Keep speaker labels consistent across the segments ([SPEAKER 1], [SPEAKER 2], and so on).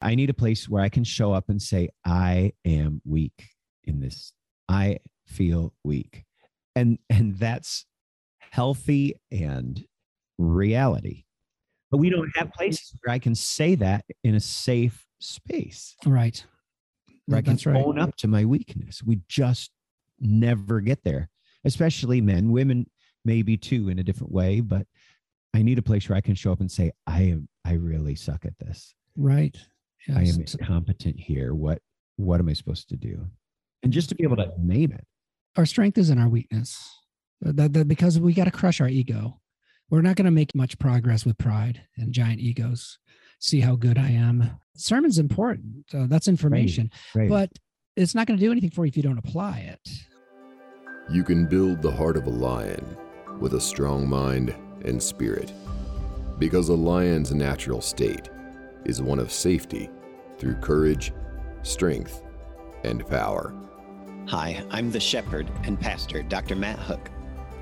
[SPEAKER 1] I need a place where I can show up and say, I am weak in this. I feel weak. And and that's healthy and reality. But we don't have places where I can say that in a safe space.
[SPEAKER 2] Right.
[SPEAKER 1] Where I can
[SPEAKER 2] That's right.
[SPEAKER 1] own up to my weakness. We just never get there, especially men, women maybe too in a different way, but I need a place where I can show up and say, I am I really suck at this.
[SPEAKER 2] Right.
[SPEAKER 1] I am incompetent here. What what am I supposed to do? And just to be able to name it.
[SPEAKER 2] Our strength is in our weakness. That, that because we got to crush our ego. We're not going to make much progress with pride and giant egos. See how good I am. Sermon's important. Uh, that's information,
[SPEAKER 1] Right.
[SPEAKER 2] but it's not going to do anything for you if you don't apply it.
[SPEAKER 3] You can build the heart of a lion with a strong mind and spirit. Because a lion's natural state is one of safety through courage, strength, and power.
[SPEAKER 4] Hi, I'm the shepherd and pastor, Dr. Matt Hook.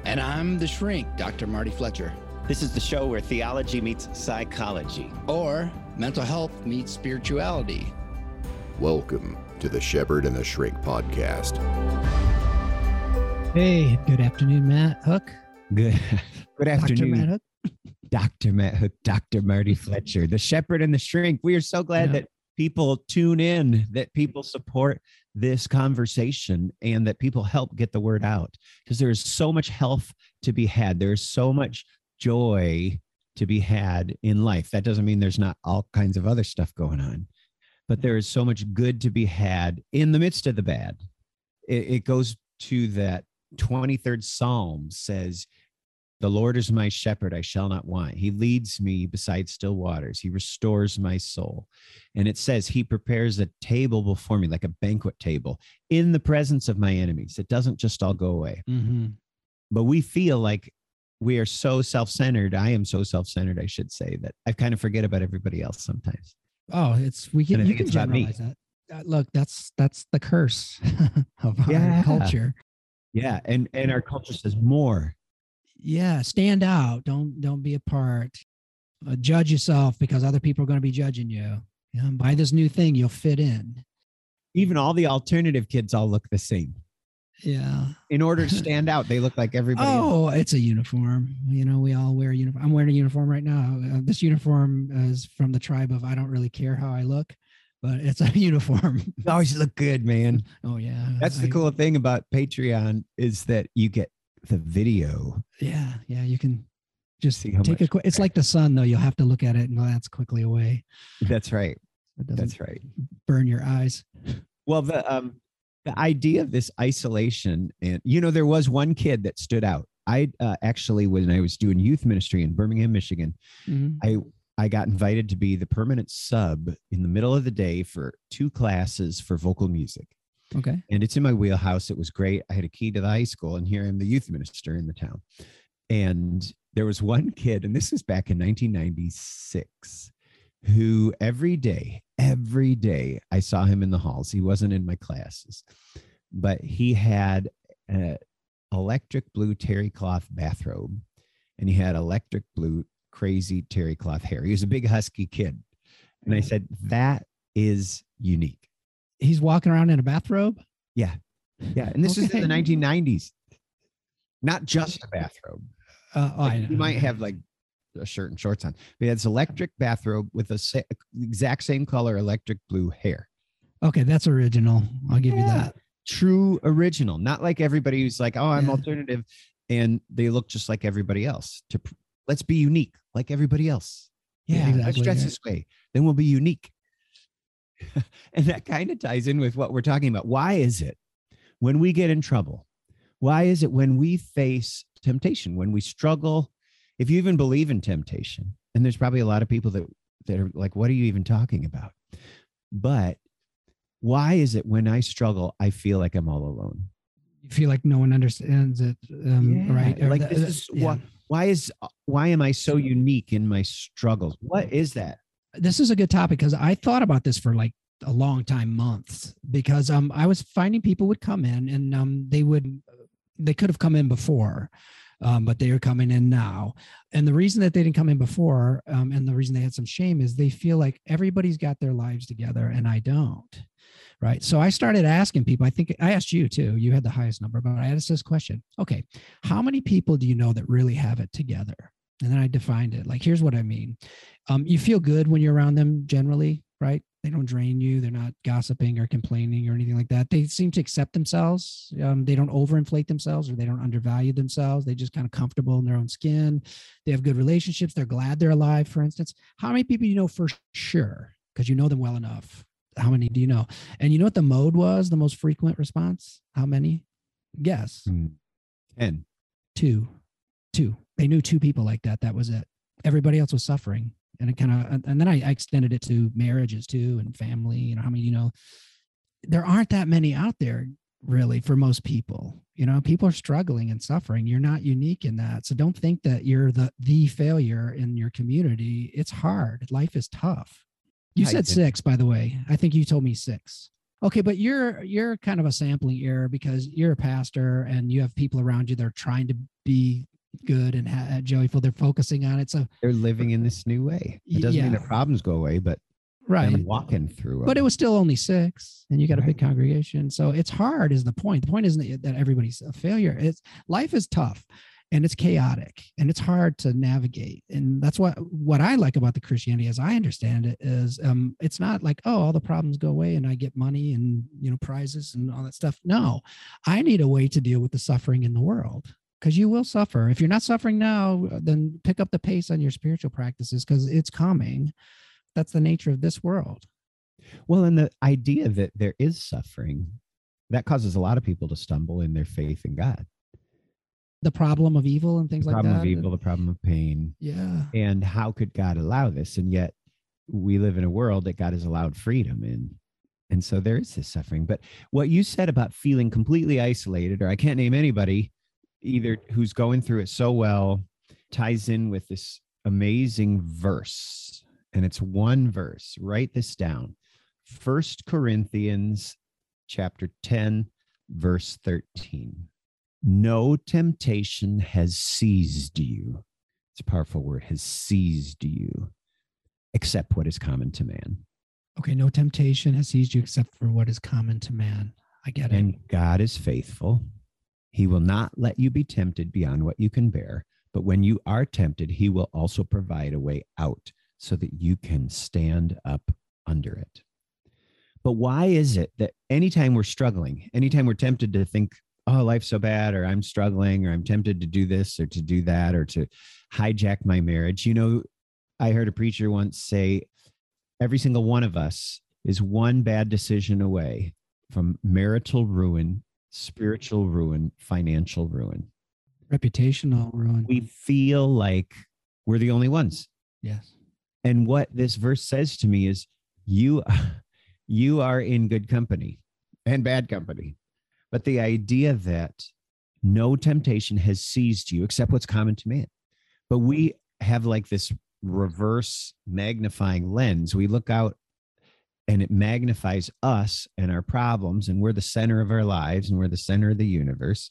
[SPEAKER 5] And I'm the shrink, Dr. Marty Fletcher.
[SPEAKER 4] This is the show where theology meets psychology.
[SPEAKER 5] Or mental health meets spirituality.
[SPEAKER 3] Welcome to the Shepherd and the Shrink podcast.
[SPEAKER 2] Hey, good afternoon, Matt Hook.
[SPEAKER 1] Good good
[SPEAKER 2] Dr.
[SPEAKER 1] afternoon.
[SPEAKER 2] Matt Hook.
[SPEAKER 1] Dr. Matt Dr. Marty Fletcher, the shepherd and the shrink. We are so glad
[SPEAKER 2] Yeah.
[SPEAKER 1] that people tune in, that people support this conversation, and that people help get the word out because there is so much health to be had. There's so much joy to be had in life. That doesn't mean there's not all kinds of other stuff going on, but there is so much good to be had in the midst of the bad. It, it goes to that 23rd Psalm says, the Lord is my shepherd, I shall not want. He leads me beside still waters. He restores my soul. And it says, He prepares a table before me, like a banquet table, in the presence of my enemies. It doesn't just all go away.
[SPEAKER 2] Mhm.
[SPEAKER 1] But we feel like we are so self centered. I am so self centered, I should say, that I kind of forget about everybody else sometimes.
[SPEAKER 2] Oh, it's we can you
[SPEAKER 1] think
[SPEAKER 2] can
[SPEAKER 1] it's about me.
[SPEAKER 2] generalize that. Uh, look, that's that's the curse of our
[SPEAKER 1] Yeah.
[SPEAKER 2] culture.
[SPEAKER 1] Yeah. And, and our culture says more.
[SPEAKER 2] Yeah, stand out. Don't don't be a part. Uh, judge yourself because other people are going to be judging you. Know, buy this new thing, you'll fit in.
[SPEAKER 1] Even all the alternative kids all look the same.
[SPEAKER 2] Yeah.
[SPEAKER 1] In order to stand out, they look like everybody else.
[SPEAKER 2] Oh, it's a uniform. You know, we all wear uniform. I'm wearing a uniform right now. Uh, this uniform is from the tribe of I don't really care how I look, but it's a uniform.
[SPEAKER 1] Always look good, man.
[SPEAKER 2] Oh yeah.
[SPEAKER 1] That's the
[SPEAKER 2] I-
[SPEAKER 1] cool thing about Patreon is that you get the video.
[SPEAKER 2] Yeah, yeah. You can just
[SPEAKER 1] See how
[SPEAKER 2] take a
[SPEAKER 1] much-
[SPEAKER 2] quick. It's like the sun, though. You'll have to look at it and glance quickly away.
[SPEAKER 1] That's right.
[SPEAKER 2] It
[SPEAKER 1] That's right.
[SPEAKER 2] burn your eyes.
[SPEAKER 1] Well, the um the idea of this isolation and you know there was one kid that stood out. I uh, actually when I was doing youth ministry in Birmingham, Michigan,
[SPEAKER 2] Mhm.
[SPEAKER 1] I I got invited to be the permanent sub in the middle of the day for two classes for vocal music.
[SPEAKER 2] Okay.
[SPEAKER 1] and it's in my wheelhouse. It was great. I had a key to the high school, and here I'm the youth minister in the town. And there was one kid, and this was back in 1996, who every day, every day, I saw him in the halls. He wasn't in my classes, but he had an electric blue terry cloth bathrobe, and he had electric blue crazy terry cloth hair. He was a big husky kid, and I said that is unique.
[SPEAKER 2] He's walking around in a bathrobe.
[SPEAKER 1] Yeah. Yeah. And this is in the 1990s. Not just a bathrobe.
[SPEAKER 2] Uh, oh, I
[SPEAKER 1] Like, you might have like a shirt and shorts on. But he this electric bathrobe with a sa- exact same color electric blue hair.
[SPEAKER 2] Okay, that's original. I'll give you that.
[SPEAKER 1] True original. Not like everybody who's like, oh, I'm
[SPEAKER 2] Yeah.
[SPEAKER 1] alternative. And they look just like everybody else. To let's be unique like everybody else.
[SPEAKER 2] Yeah,
[SPEAKER 1] Yeah. let's dress
[SPEAKER 2] yeah.
[SPEAKER 1] this way. Then we'll be unique. and that kind of ties in with what we're talking about. Why is it when we get in trouble? Why is it when we face temptation, when we struggle, if you even believe in temptation, and there's probably a lot of people that, that are like, what are you even talking about? But why is it when I struggle, I feel like I'm all alone?
[SPEAKER 2] You feel like no one understands it, um,
[SPEAKER 1] Yeah,
[SPEAKER 2] right? Or
[SPEAKER 1] like
[SPEAKER 2] the-
[SPEAKER 1] this is
[SPEAKER 2] yeah.
[SPEAKER 1] why, why is why am I so unique in my struggles? What is that?
[SPEAKER 2] This is a good topic because I thought about this for like a long time, months, because um I was finding people would come in and um they would they could have come in before, um, but they are coming in now. And the reason that they didn't come in before, um, and the reason they had some shame is they feel like everybody's got their lives together and I don't. Right. So I started asking people, I think I asked you too. You had the highest number, but I asked this question Okay, how many people do you know that really have it together? And then I defined it like, here's what I mean. Um, you feel good when you're around them generally, right? They don't drain you. They're not gossiping or complaining or anything like that. They seem to accept themselves. Um, they don't overinflate themselves or they don't undervalue themselves. They just kind of comfortable in their own skin. They have good relationships. They're glad they're alive, for instance. How many people you know for sure? Because you know them well enough. How many do you know? And you know what the mode was? The most frequent response? How many? Guess.
[SPEAKER 1] Mm. 10.
[SPEAKER 2] Two. Two. They knew two people like that. That was it. Everybody else was suffering. And it kind of and then I, I extended it to marriages too and family you know how many you know there aren't that many out there really for most people. You know people are struggling and suffering. You're not unique in that. So don't think that you're the the failure in your community. It's hard. Life is tough. You
[SPEAKER 1] I
[SPEAKER 2] said
[SPEAKER 1] did.
[SPEAKER 2] six by the way. I think you told me six. Okay but you're you're kind of a sampling error because you're a pastor and you have people around you that are trying to be good and ha- joyful. They're focusing on it so
[SPEAKER 1] They're living in this new way. It doesn't mean the problems go away, but
[SPEAKER 2] right.
[SPEAKER 1] I'm walking through. It.
[SPEAKER 2] But it was still only six and you got a big congregation. So it's hard is the point. The point isn't that- that everybody's a failure. It's life is tough and it's chaotic and it's hard to navigate. And that's what what i like about the christianity as i understand it is um it's not like oh all the problems go away and i get money and you know prizes and all that stuff. No i need a way to deal with the suffering in the world because you will suffer if you're not suffering now uh, then pick up the pace on your spiritual practices because it's coming that's the nature of this world
[SPEAKER 1] well, and the idea that there is suffering that causes a lot of people to stumble in their faith in God.
[SPEAKER 2] the problem of evil and things
[SPEAKER 1] The
[SPEAKER 2] like
[SPEAKER 1] problem
[SPEAKER 2] that.
[SPEAKER 1] of evil, the problem of pain,
[SPEAKER 2] Yeah.
[SPEAKER 1] and how could God allow this? And yet, we live in a world that God has allowed freedom in. And so there is this suffering. But what you said about feeling completely isolated, or I can't name anybody either who's going through it so well, ties in with this amazing verse. And it's one verse. Write this down. First Corinthians chapter 10, verse 13. No temptation has seized you. It's a powerful word, has seized you, except what is common to man.
[SPEAKER 2] Okay. No temptation has seized you except for what is common to man. I get it.
[SPEAKER 1] And God is faithful. He will not let you be tempted beyond what you can bear. But when you are tempted, he will also provide a way out so that you can stand up under it. But why is it that anytime we're struggling, anytime we're tempted to think, oh, life's so bad, or I'm struggling, or I'm tempted to do this or to do that, or to hijack my marriage? You know, I heard a preacher once say, every single one of us is one bad decision away from marital ruin, spiritual ruin, financial ruin.
[SPEAKER 2] Reputational ruin.
[SPEAKER 1] We feel like we're the only ones.
[SPEAKER 2] yes.
[SPEAKER 1] And what this verse says to me is you you are in good company and bad company. But the idea that no temptation has seized you except what's common to man. But we have like this reverse magnifying lens. We look out and it magnifies us and our problems, and we're the center of our lives and we're the center of the universe.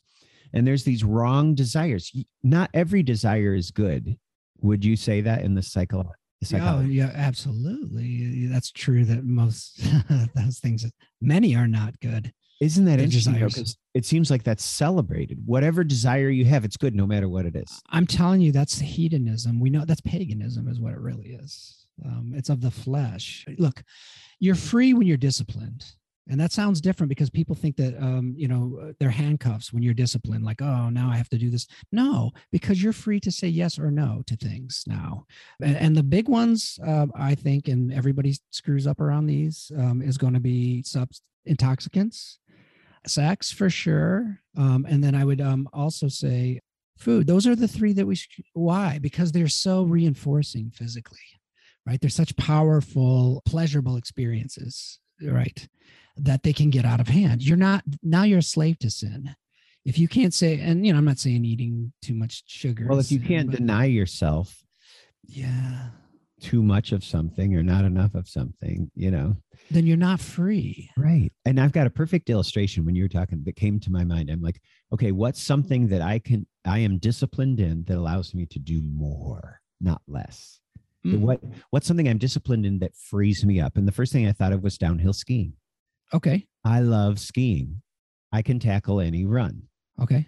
[SPEAKER 1] And there's these wrong desires. Not every desire is good. Would you say that in the cycle?
[SPEAKER 2] Oh, yeah, absolutely. That's true that most those things, many are not good.
[SPEAKER 1] Isn't that interesting? though?
[SPEAKER 2] desires.
[SPEAKER 1] 'Cause it seems like that's celebrated. Whatever desire you have, it's good no matter what it is.
[SPEAKER 2] I'm telling you, that's hedonism. We know that's paganism, is what it really is. Um, it's of the flesh. Look, you're free when you're disciplined. And that sounds different because people think that, um, you know, uh, they're handcuffs when you're disciplined, like, oh, now I have to do this. No, because you're free to say yes or no to things now. And, and the big ones, uh, I think, and everybody screws up around these, um, is going to be sub intoxicants, sex for sure. Um, and then I would um, also say food. Those are the three that we, why? Because they're so reinforcing physically, right? They're such powerful, pleasurable experiences, right? That they can get out of hand. You're not, now you're a slave to sin. If you can't say, and you know, I'm not saying eating too much sugar.
[SPEAKER 1] Well, if you
[SPEAKER 2] sin,
[SPEAKER 1] can't
[SPEAKER 2] but-
[SPEAKER 1] deny yourself
[SPEAKER 2] yeah,
[SPEAKER 1] too much of something or not enough of something, you know.
[SPEAKER 2] then you're not free.
[SPEAKER 1] Right. And I've got a perfect illustration when you were talking that came to my mind. I'm like, okay, what's something that I can I am disciplined in that allows me to do more, not less.
[SPEAKER 2] Mm.
[SPEAKER 1] What what's something I'm disciplined in that frees me up? And the first thing I thought of was downhill skiing.
[SPEAKER 2] Okay.
[SPEAKER 1] I love skiing. I can tackle any run.
[SPEAKER 2] Okay.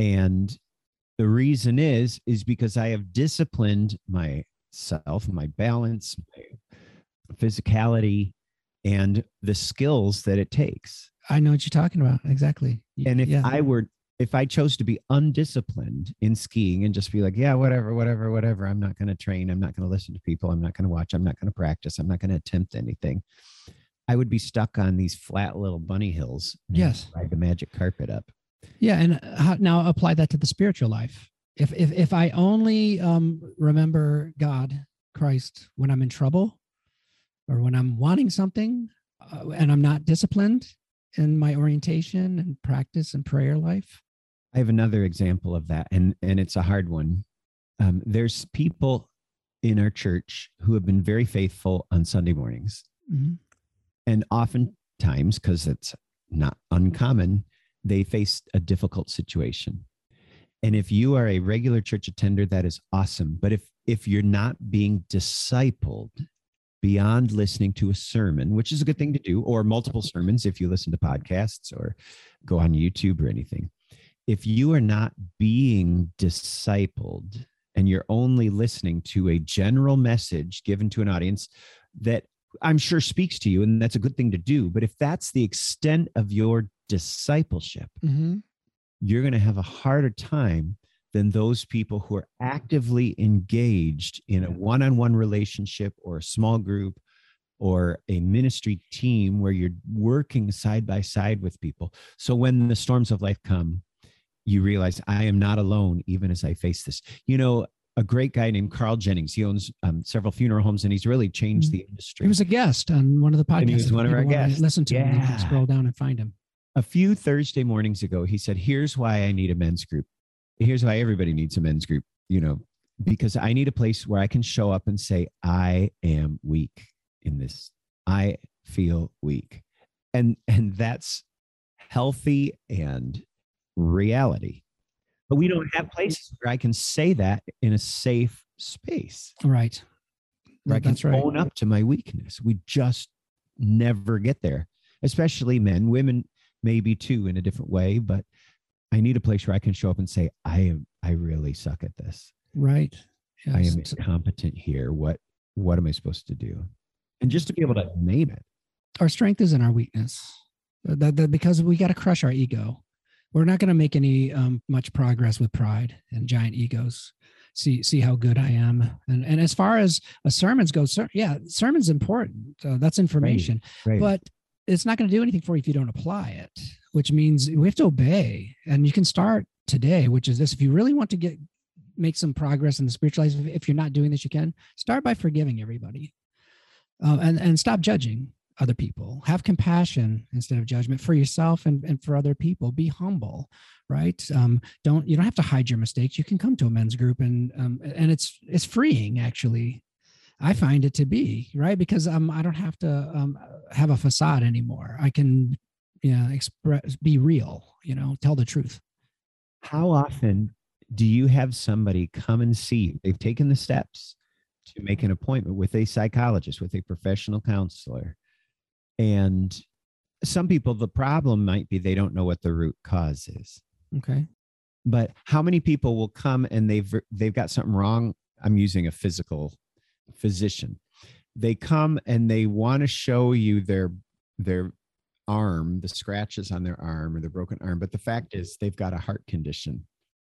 [SPEAKER 1] And the reason is is because I have disciplined myself, my balance, my physicality, and the skills that it takes.
[SPEAKER 2] I know what you're talking about. Exactly.
[SPEAKER 1] And if
[SPEAKER 2] yeah.
[SPEAKER 1] I were if I chose to be undisciplined in skiing and just be like, yeah, whatever, whatever, whatever, I'm not going to train, I'm not going to listen to people, I'm not going to watch, I'm not going to practice, I'm not going to attempt anything. I would be stuck on these flat little bunny hills.
[SPEAKER 2] Yes.
[SPEAKER 1] Ride the magic carpet up.
[SPEAKER 2] Yeah, and how, now apply that to the spiritual life. If if if I only um, remember God, Christ, when I'm in trouble, or when I'm wanting something, uh, and I'm not disciplined in my orientation and practice and prayer life.
[SPEAKER 1] I have another example of that, and and it's a hard one. Um, there's people in our church who have been very faithful on Sunday mornings,
[SPEAKER 2] Mhm.
[SPEAKER 1] and oftentimes, because it's not uncommon, they face a difficult situation. And if you are a regular church attender, that is awesome. But if if you're not being discipled beyond listening to a sermon, which is a good thing to do, or multiple sermons if you listen to podcasts or go on YouTube or anything, if you are not being discipled and you're only listening to a general message given to an audience that I'm sure speaks to you, and that's a good thing to do. But if that's the extent of your discipleship, mm-hmm. you're going to have a harder time than those people who are actively engaged in a one on one relationship or a small group or a ministry team where you're working side by side with people. So when the storms of life come, you realize I am not alone, even as I face this. You know, a great guy named Carl Jennings, he owns um, several funeral homes and he's really changed
[SPEAKER 2] Mhm.
[SPEAKER 1] the industry.
[SPEAKER 2] He was a guest on one of the podcasts.
[SPEAKER 1] And he was one of our guests.
[SPEAKER 2] Listen to him. You can scroll down and find him.
[SPEAKER 1] a few Thursday mornings ago, he said, Here's why I need a men's group. Here's why everybody needs a men's group, you know, because I need a place where I can show up and say, I am weak in this. I feel weak. And and that's healthy and reality. But we don't have places where I can say that in a safe space
[SPEAKER 2] Right.
[SPEAKER 1] where I can
[SPEAKER 2] That's right.
[SPEAKER 1] own up to my weakness. We just never get there, especially men. Women maybe too in a different way, but I need a place where I can show up and say, I am I really suck at this.
[SPEAKER 2] Right.
[SPEAKER 1] I am incompetent here. What what am I supposed to do? And just to be able to name it.
[SPEAKER 2] our strength is in our weakness. Uh, That, that because we got to crush our ego. We're not going to make any um, much progress with pride and giant egos. See see how good I am. And and as far as a sermons go, ser- yeah, sermon's important. Uh, that's information,
[SPEAKER 1] Right.
[SPEAKER 2] but it's not going to do anything for you if you don't apply it. Which means we have to obey. And you can start today, which is this: if you really want to get make some progress in the spiritual life, if- you're not doing this, you can. Start by forgiving everybody, uh, and and stop judging other people. Have compassion instead of judgment for yourself and, and for other people. Be humble right? Um, don't you don't have to hide your mistakes. You can come to a men's group and um, and it's it's freeing actually. I find it to be right? Because um, i don't have to um, have a facade anymore. I can you know express be real you know tell the truth
[SPEAKER 1] How often do you have somebody come and see you? They've taken the steps to make an appointment with a psychologist, with a professional counselor. And some people, the problem might be they don't know what the root cause is.
[SPEAKER 2] okay
[SPEAKER 1] But how many people will come and they've they've got something wrong? I'm using a physical physician. They come and they want to show you their their arm, the scratches on their arm or the broken arm. But the fact is they've got a heart condition.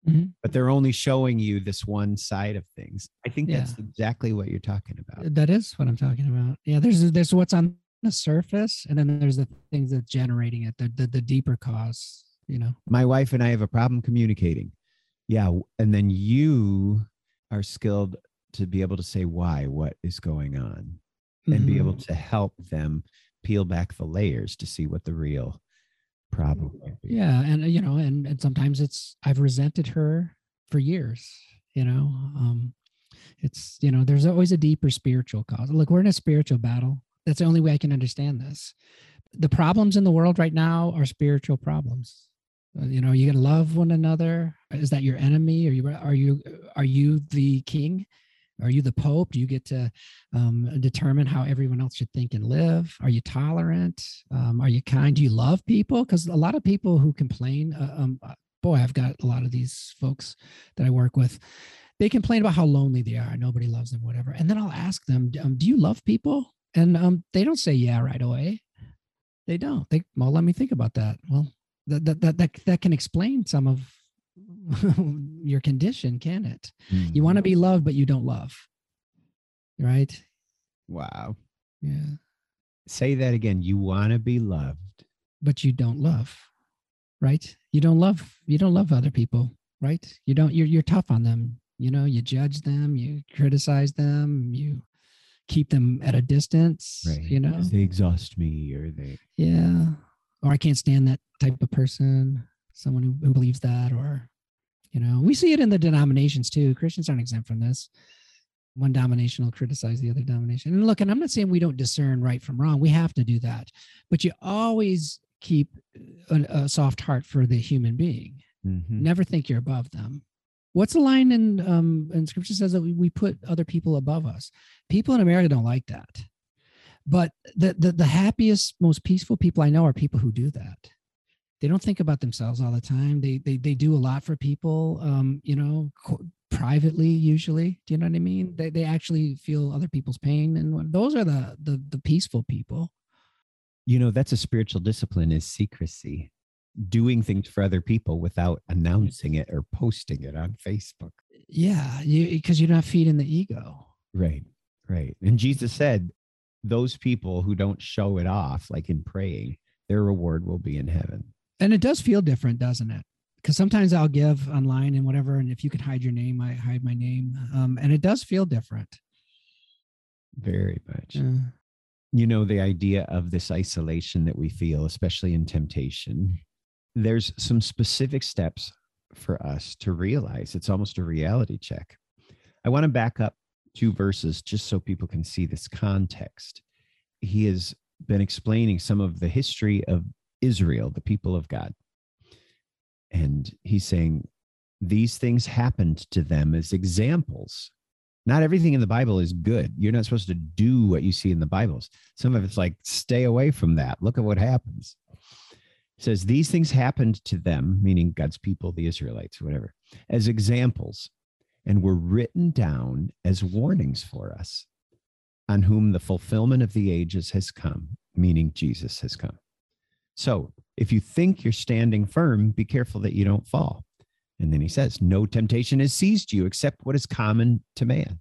[SPEAKER 2] Mhm.
[SPEAKER 1] But they're only showing you this one side of things. I think that's exactly what you're talking about.
[SPEAKER 2] that is what i'm talking about yeah there's there's what's on the surface and then there's the things that's generating it the the, the deeper cause you know
[SPEAKER 1] My wife and I have a problem communicating. Yeah. And then you are skilled to be able to say why, what is going on. and be
[SPEAKER 2] Mhm.
[SPEAKER 1] able to help them peel back the layers to see what the real problem might be.
[SPEAKER 2] yeah and uh, you know and and sometimes it's i've resented her for years you know um it's you know there's always a deeper spiritual cause look we're in a spiritual battle that's the only way i can understand this the problems in the world right now are spiritual problems Uh, you know, you gonna love one another. Is that your enemy? Are you are you are you the king? Are you the pope? Do you get to um, determine how everyone else should think and live? Are you tolerant? Um, are you kind? Do you love people? Because a lot of people who complain, uh, um, uh, boy, I've got a lot of these folks that I work with. They complain about how lonely they are. Nobody loves them, whatever. And then I'll ask them, um, "Do you love people?" And um, they don't say yeah right away. They don't. They well, let me think about that. Well, that that that that, that can explain some of your condition, can it? Mm. You want to be loved, but you don't love. Right?
[SPEAKER 1] Wow.
[SPEAKER 2] Yeah.
[SPEAKER 1] Say that again. You want to be loved,
[SPEAKER 2] but you don't love. Right? You don't love you don't love other people, right? You don't you're you're tough on them. You know, you judge them, you criticize them, you keep them at a distance, right. you know.
[SPEAKER 1] They exhaust me or they
[SPEAKER 2] Yeah. Or I can't stand that type of person someone who, who believes that or you know we see it in the denominations too. Christians aren't exempt from this. One domination will criticize the other domination and look and i'm not saying we don't discern right from wrong. We have to do that. But you always keep a, a soft heart for the human being. Mm-hmm. never think you're above them. What's the line in um in scripture says that we, we put other people above us? People in america don't like that. But the, the the happiest most peaceful people i know are people who do that they don't think about themselves all the time. They they they do a lot for people, um, you know, co- privately usually. Do you know what I mean? They they actually feel other people's pain, and those are the the the peaceful people.
[SPEAKER 1] You know, that's a spiritual discipline is secrecy, doing things for other people without announcing it or posting it on Facebook.
[SPEAKER 2] Yeah, you because you're not feeding the ego.
[SPEAKER 1] Right, right. And Jesus said, those people who don't show it off, like in praying, their reward will be in heaven
[SPEAKER 2] and it does feel different doesn't it? Because sometimes i'll give online and whatever and if you can hide your name i hide my name. Um, and it does feel different.
[SPEAKER 1] Very much. Uh, you know the idea of this isolation that we feel especially in temptation there's some specific steps for us to realize. It's almost a reality check. I want to back up two verses just so people can see this context. He has been explaining some of the history of Israel, the people of God. And he's saying these things happened to them as examples. Not everything in the Bible is good. You're not supposed to do what you see in the Bibles. Some of it's like, stay away from that. Look at what happens. It says, These things happened to them, meaning God's people, the Israelites, whatever, as examples, and were written down as warnings for us, on whom the fulfillment of the ages has come, meaning Jesus has come. So if you think you're standing firm, be careful that you don't fall. And then he says, No temptation has seized you except what is common to man.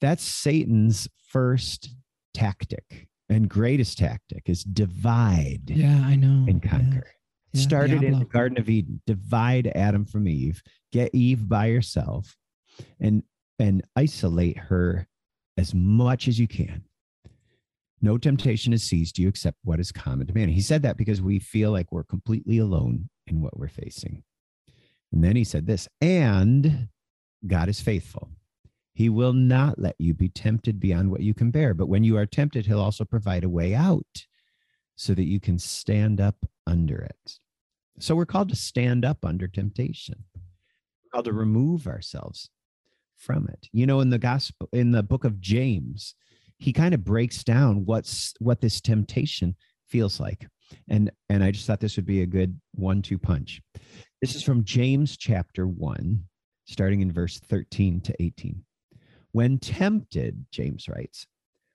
[SPEAKER 1] That's Satan's first tactic and greatest tactic is divide.
[SPEAKER 2] Yeah, I know.
[SPEAKER 1] And conquer. Yeah. Started in the Garden of Eden, divide Adam from Eve, get Eve by herself, and and isolate her as much as you can no temptation has seized you except what is common to man. He said that because we feel like we're completely alone in what we're facing. And then he said this, and God is faithful. He will not let you be tempted beyond what you can bear. But when you are tempted, he'll also provide a way out so that you can stand up under it. So we're called to stand up under temptation, we're called to remove ourselves from it. You know, in the gospel, in the book of James, he kind of breaks down what's what this temptation feels like. And and i just thought this would be a good one two punch. This is from james chapter 1 starting in verse 13 to 18 when tempted james writes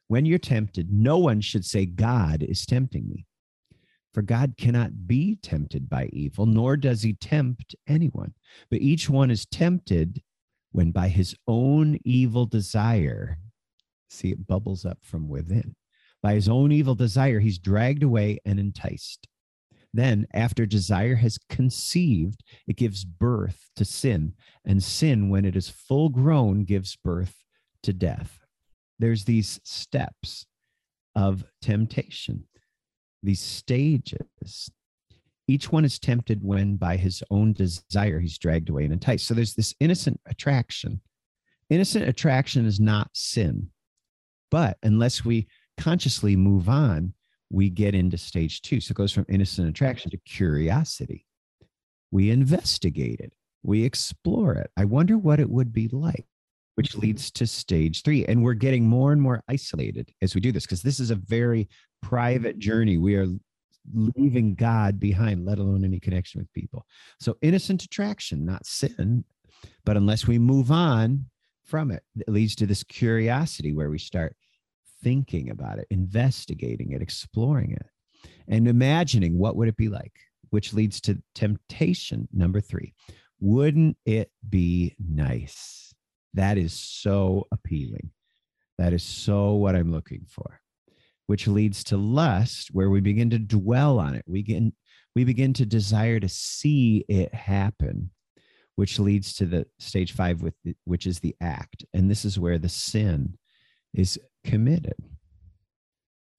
[SPEAKER 1] when you're tempted no one should say god is tempting me for god cannot be tempted by evil nor does he tempt anyone. But each one is tempted when by his own evil desire See, it bubbles up from within. By his own evil desire, he's dragged away and enticed. Then, after desire has conceived, it gives birth to sin. And sin, when it is full grown, gives birth to death. There's these steps of temptation, these stages. Each one is tempted when, by his own desire, he's dragged away and enticed. So there's this innocent attraction. Innocent attraction is not sin. But unless we consciously move on, we get into stage two. So it goes from innocent attraction to curiosity. we investigate it, we explore it. I wonder what it would be like, which mm-hmm. leads to stage three. And we're getting more and more isolated as we do this because this is a very private journey. We are leaving God behind, let alone any connection with people. So, innocent attraction, not sin. But unless we move on from it, it leads to this curiosity where we start thinking about it, investigating it, exploring it, and imagining what would it be like, which leads to temptation number three. Wouldn't it be nice? That is so appealing. That is so what I'm looking for which leads to lust, where we begin to dwell on it. We begin, we begin to desire to see it happen, which leads to the stage five, with the, which is the act. And this is where the sin is committed.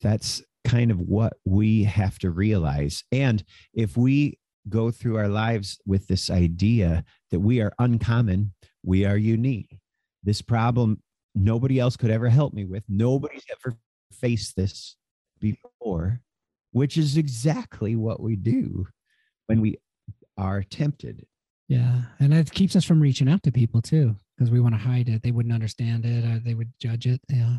[SPEAKER 1] That's kind of what we have to realize. And if we go through our lives with this idea that we are uncommon, we are unique. This problem nobody else could ever help me with. Nobody's ever faced this before, which is exactly what we do when we are tempted.
[SPEAKER 2] Yeah. And it keeps us from reaching out to people too, because we want to hide it. They wouldn't understand it or they would judge it. Yeah.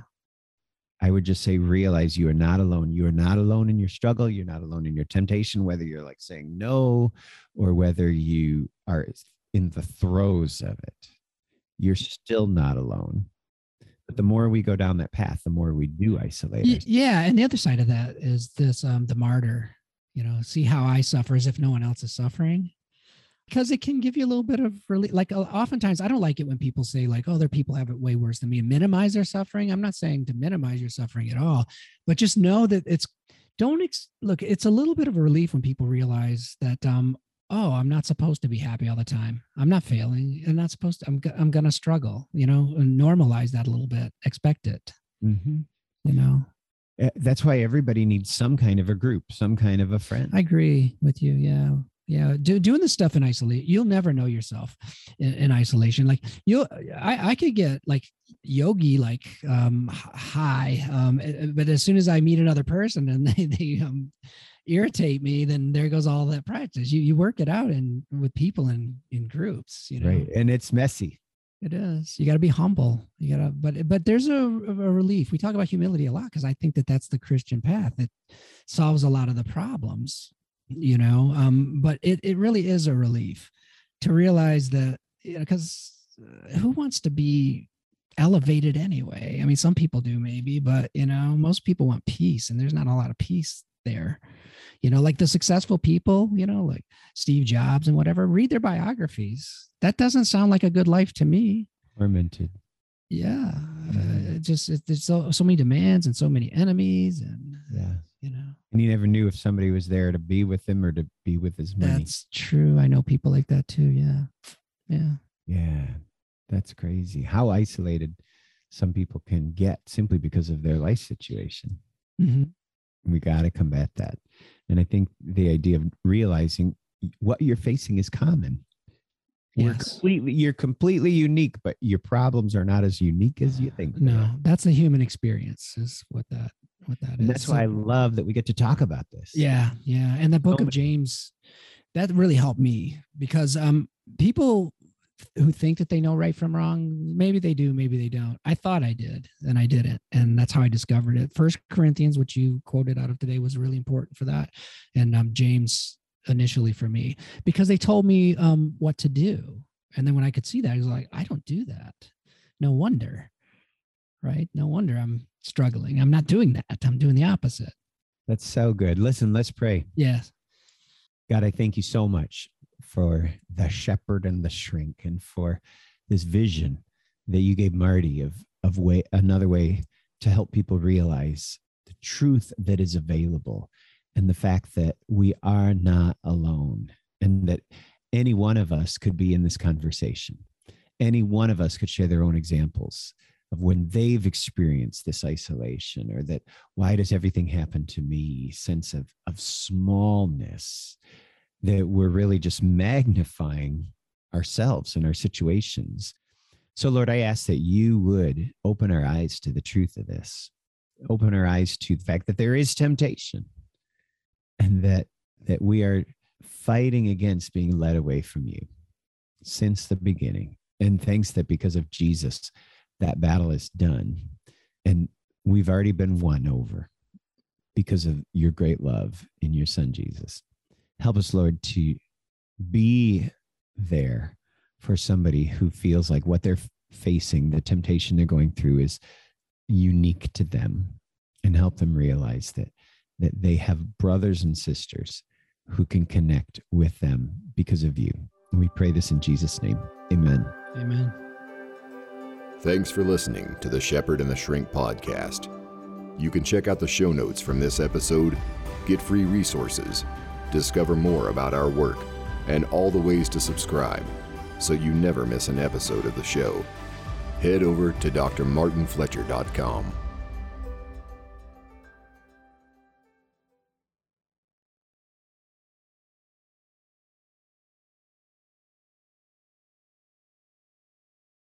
[SPEAKER 1] I would just say, realize you are not alone. You are not alone in your struggle. You're not alone in your temptation, whether you're like saying no or whether you are in the throes of it. You're still not alone. But the more we go down that path, the more we do isolate.
[SPEAKER 2] Yeah, and the other side of that is this: um, the martyr. You know, see how I suffer as if no one else is suffering, because it can give you a little bit of relief. Like oftentimes, I don't like it when people say like, "Oh, there people have it way worse than me," and minimize their suffering. I'm not saying to minimize your suffering at all, but just know that it's don't ex- look. It's a little bit of a relief when people realize that um, oh i'm not supposed to be happy all the time i'm not failing i'm not supposed to i'm, I'm gonna struggle you know and normalize that a little bit expect it mm-hmm. you know
[SPEAKER 1] eh, that's why everybody needs some kind of a group some kind of a friend
[SPEAKER 2] i agree with you yeah yeah Do, doing this stuff in isolation you'll never know yourself in, in isolation like you I, I could get like yogi like um high um eh, eh, but as soon as i meet another person and they, they um irritate me, then there goes all that practice. You you work it out in with people in in groups, you know.
[SPEAKER 1] Right, and it's messy.
[SPEAKER 2] It is. You got to be humble. You got to, but but there's a, a relief. We talk about humility a lot because I think that that's the Christian path that solves a lot of the problems. You know, um, but it it really is a relief to realize that because you know, because who wants to be elevated anyway? I mean, some people do maybe, but you know, most people want peace, and there's not a lot of peace there. You know like the successful people you know like steve jobs and whatever read their biographies. That doesn't sound like a good life to me.
[SPEAKER 1] Tormented
[SPEAKER 2] yeah uh, it just it, there's so, so many demands and so many enemies and
[SPEAKER 1] yeah.
[SPEAKER 2] you know.
[SPEAKER 1] And you never knew if somebody was there to be with him or to be with his money.
[SPEAKER 2] That's true. I know people like that too yeah. Yeah.
[SPEAKER 1] Yeah that's crazy how isolated some people can get simply because of their life situation. Mm-hmm. we got to combat that. And I think the idea of realizing what you're facing is common. Yes. We're completely, you're completely unique, but your problems are not as unique as you think.
[SPEAKER 2] No, that's a human experience, is what that what that
[SPEAKER 1] is. That's why I love that we get to talk about this.
[SPEAKER 2] Yeah, yeah. And the book of James, that really helped me because um people who think that they know right from wrong maybe they do maybe they don't i thought i did and i didn't and that's how i discovered it first corinthians which you quoted out of today was really important for that and um, james initially for me because they told me um, what to do. And then when i could see that i was like i don't do that. No wonder right? No wonder i'm struggling. I'm not doing that. I'm doing the opposite.
[SPEAKER 1] That's so good. Listen let's pray.
[SPEAKER 2] Yes.
[SPEAKER 1] God i thank you so much for the shepherd and the shrink and for this vision that you gave Marty of of way another way to help people realize the truth that is available and the fact that we are not alone and that any one of us could be in this conversation. Any one of us could share their own examples of when they've experienced this isolation or that why does everything happen to me? sense of of smallness that we're really just magnifying ourselves and our situations. So, Lord, I ask that you would open our eyes to the truth of this, open our eyes to the fact that there is temptation and that that we are fighting against being led away from you since the beginning. And thanks that because of Jesus, that battle is done. And we've already been won over because of your great love in your son, Jesus. Help us, Lord, to be there for somebody who feels like what they're facing, the temptation they're going through is unique to them and help them realize that that they have brothers and sisters who can connect with them because of you. And we pray this in Jesus' name. Amen.
[SPEAKER 2] Amen.
[SPEAKER 3] Thanks for listening to the Shepherd and the Shrink podcast. You can check out the show notes from this episode, get free resources, discover more about our work, and all the ways to subscribe so you never miss an episode of the show. Head over to drmartinfletcher.com.